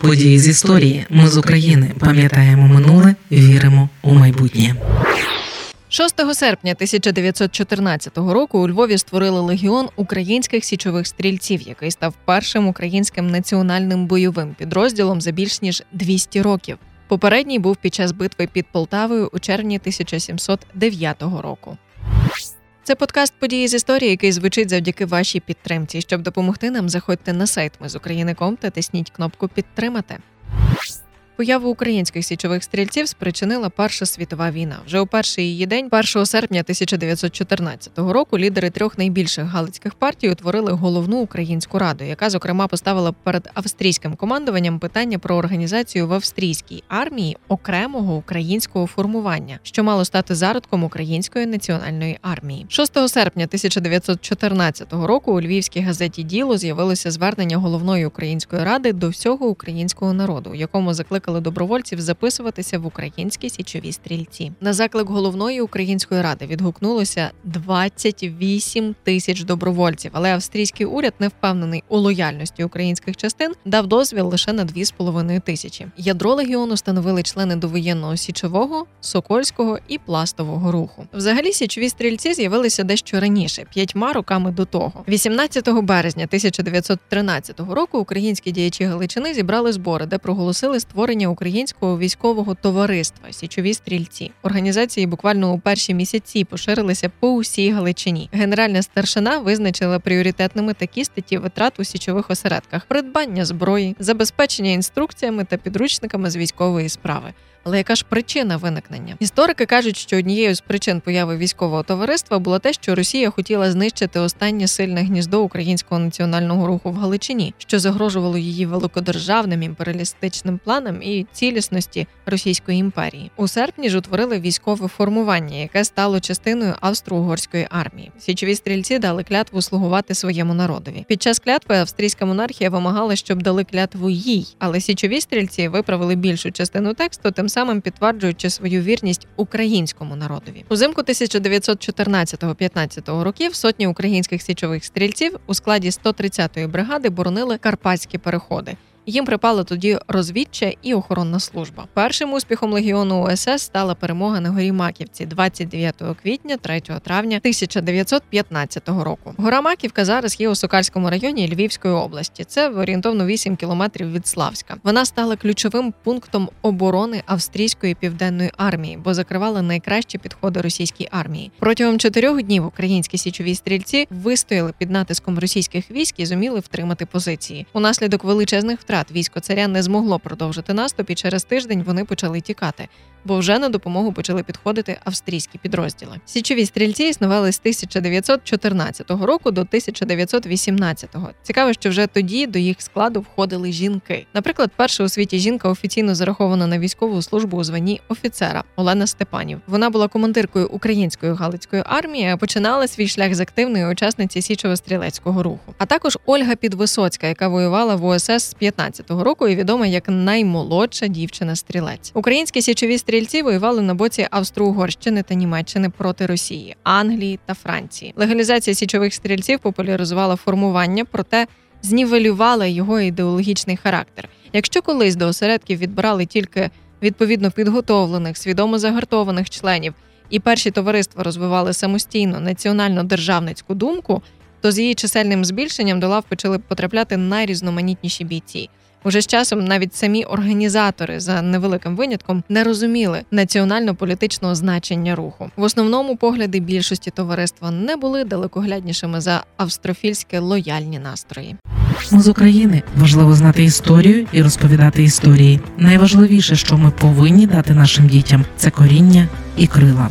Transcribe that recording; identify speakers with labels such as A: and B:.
A: Події з історії. Ми з України пам'ятаємо минуле, віримо у майбутнє.
B: 6 серпня 1914 року у Львові створили легіон українських січових стрільців, який став першим українським національним бойовим підрозділом за більш ніж 200 років. Попередній був під час битви під Полтавою у червні 1709 року. Це подкаст події з історії, який звучить завдяки вашій підтримці. Щоб допомогти нам, заходьте на сайт Ми з Україником та тисніть кнопку Підтримати. Появу українських січових стрільців спричинила Перша світова війна. Вже у перший її день, 1 серпня 1914 року, лідери трьох найбільших галицьких партій утворили головну українську раду, яка зокрема поставила перед австрійським командуванням питання про організацію в австрійській армії окремого українського формування, що мало стати зародком української національної армії. 6 серпня 1914 року у львівській газеті Діло з'явилося звернення головної української ради до всього українського народу, якому закликали закликали добровольців записуватися в українські січові стрільці. На заклик головної української ради відгукнулося 28 тисяч добровольців, але австрійський уряд не впевнений у лояльності українських частин, дав дозвіл лише на 2,5 тисячі. Ядро легіону становили члени довоєнного січового, сокольського і пластового руху. Взагалі, січові стрільці з'явилися дещо раніше, п'ятьма роками до того. 18 березня 1913 року українські діячі Галичини зібрали збори, де проголосили створення створення українського військового товариства Січові стрільці. Організації буквально у перші місяці поширилися по усій Галичині. Генеральна старшина визначила пріоритетними такі статті витрат у січових осередках: придбання зброї, забезпечення інструкціями та підручниками з військової справи. Але яка ж причина виникнення? Історики кажуть, що однією з причин появи військового товариства було те, що Росія хотіла знищити останнє сильне гніздо українського національного руху в Галичині, що загрожувало її великодержавним імперіалістичним планам і цілісності Російської імперії. У серпні ж утворили військове формування, яке стало частиною австро-угорської армії. Січові стрільці дали клятву слугувати своєму народові. Під час клятви австрійська монархія вимагала, щоб дали клятву їй, але січові стрільці виправили більшу частину тексту, тим самим підтверджуючи свою вірність українському народові. Узимку 1914-15 років сотні українських січових стрільців у складі 130-ї бригади боронили карпатські переходи. Їм припало тоді розвідча і охоронна служба. Першим успіхом легіону УСС стала перемога на горі Маківці 29 квітня, 3 травня 1915 року. Гора Маківка зараз є у Сокальському районі Львівської області. Це орієнтовно 8 кілометрів від Славська. Вона стала ключовим пунктом оборони австрійської південної армії, бо закривала найкращі підходи російській армії. Протягом чотирьох днів українські січові стрільці вистояли під натиском російських військ і зуміли втримати позиції. Унаслідок величезних втрат втрат військо царя не змогло продовжити наступ, і через тиждень вони почали тікати бо вже на допомогу почали підходити австрійські підрозділи. Січові стрільці існували з 1914 року до 1918-го. Цікаво, що вже тоді до їх складу входили жінки. Наприклад, перша у світі жінка офіційно зарахована на військову службу у званні офіцера Олена Степанів. Вона була командиркою української галицької армії, а починала свій шлях з активної учасниці січово-стрілецького руху. А також Ольга Підвисоцька, яка воювала в ОСС з 15-го року і відома як наймолодша дівчина-стрілець. Українські січові стрільці воювали на боці Австро-Угорщини та Німеччини проти Росії, Англії та Франції. Легалізація січових стрільців популяризувала формування, проте знівелювала його ідеологічний характер. Якщо колись до осередків відбирали тільки відповідно підготовлених, свідомо загартованих членів, і перші товариства розвивали самостійно національно державницьку думку, то з її чисельним збільшенням до лав почали потрапляти найрізноманітніші бійці. Уже з часом навіть самі організатори за невеликим винятком не розуміли національно-політичного значення руху. В основному погляди більшості товариства не були далекогляднішими за австрофільські лояльні настрої.
A: Ми з України важливо знати історію і розповідати історії. Найважливіше, що ми повинні дати нашим дітям, це коріння і крила.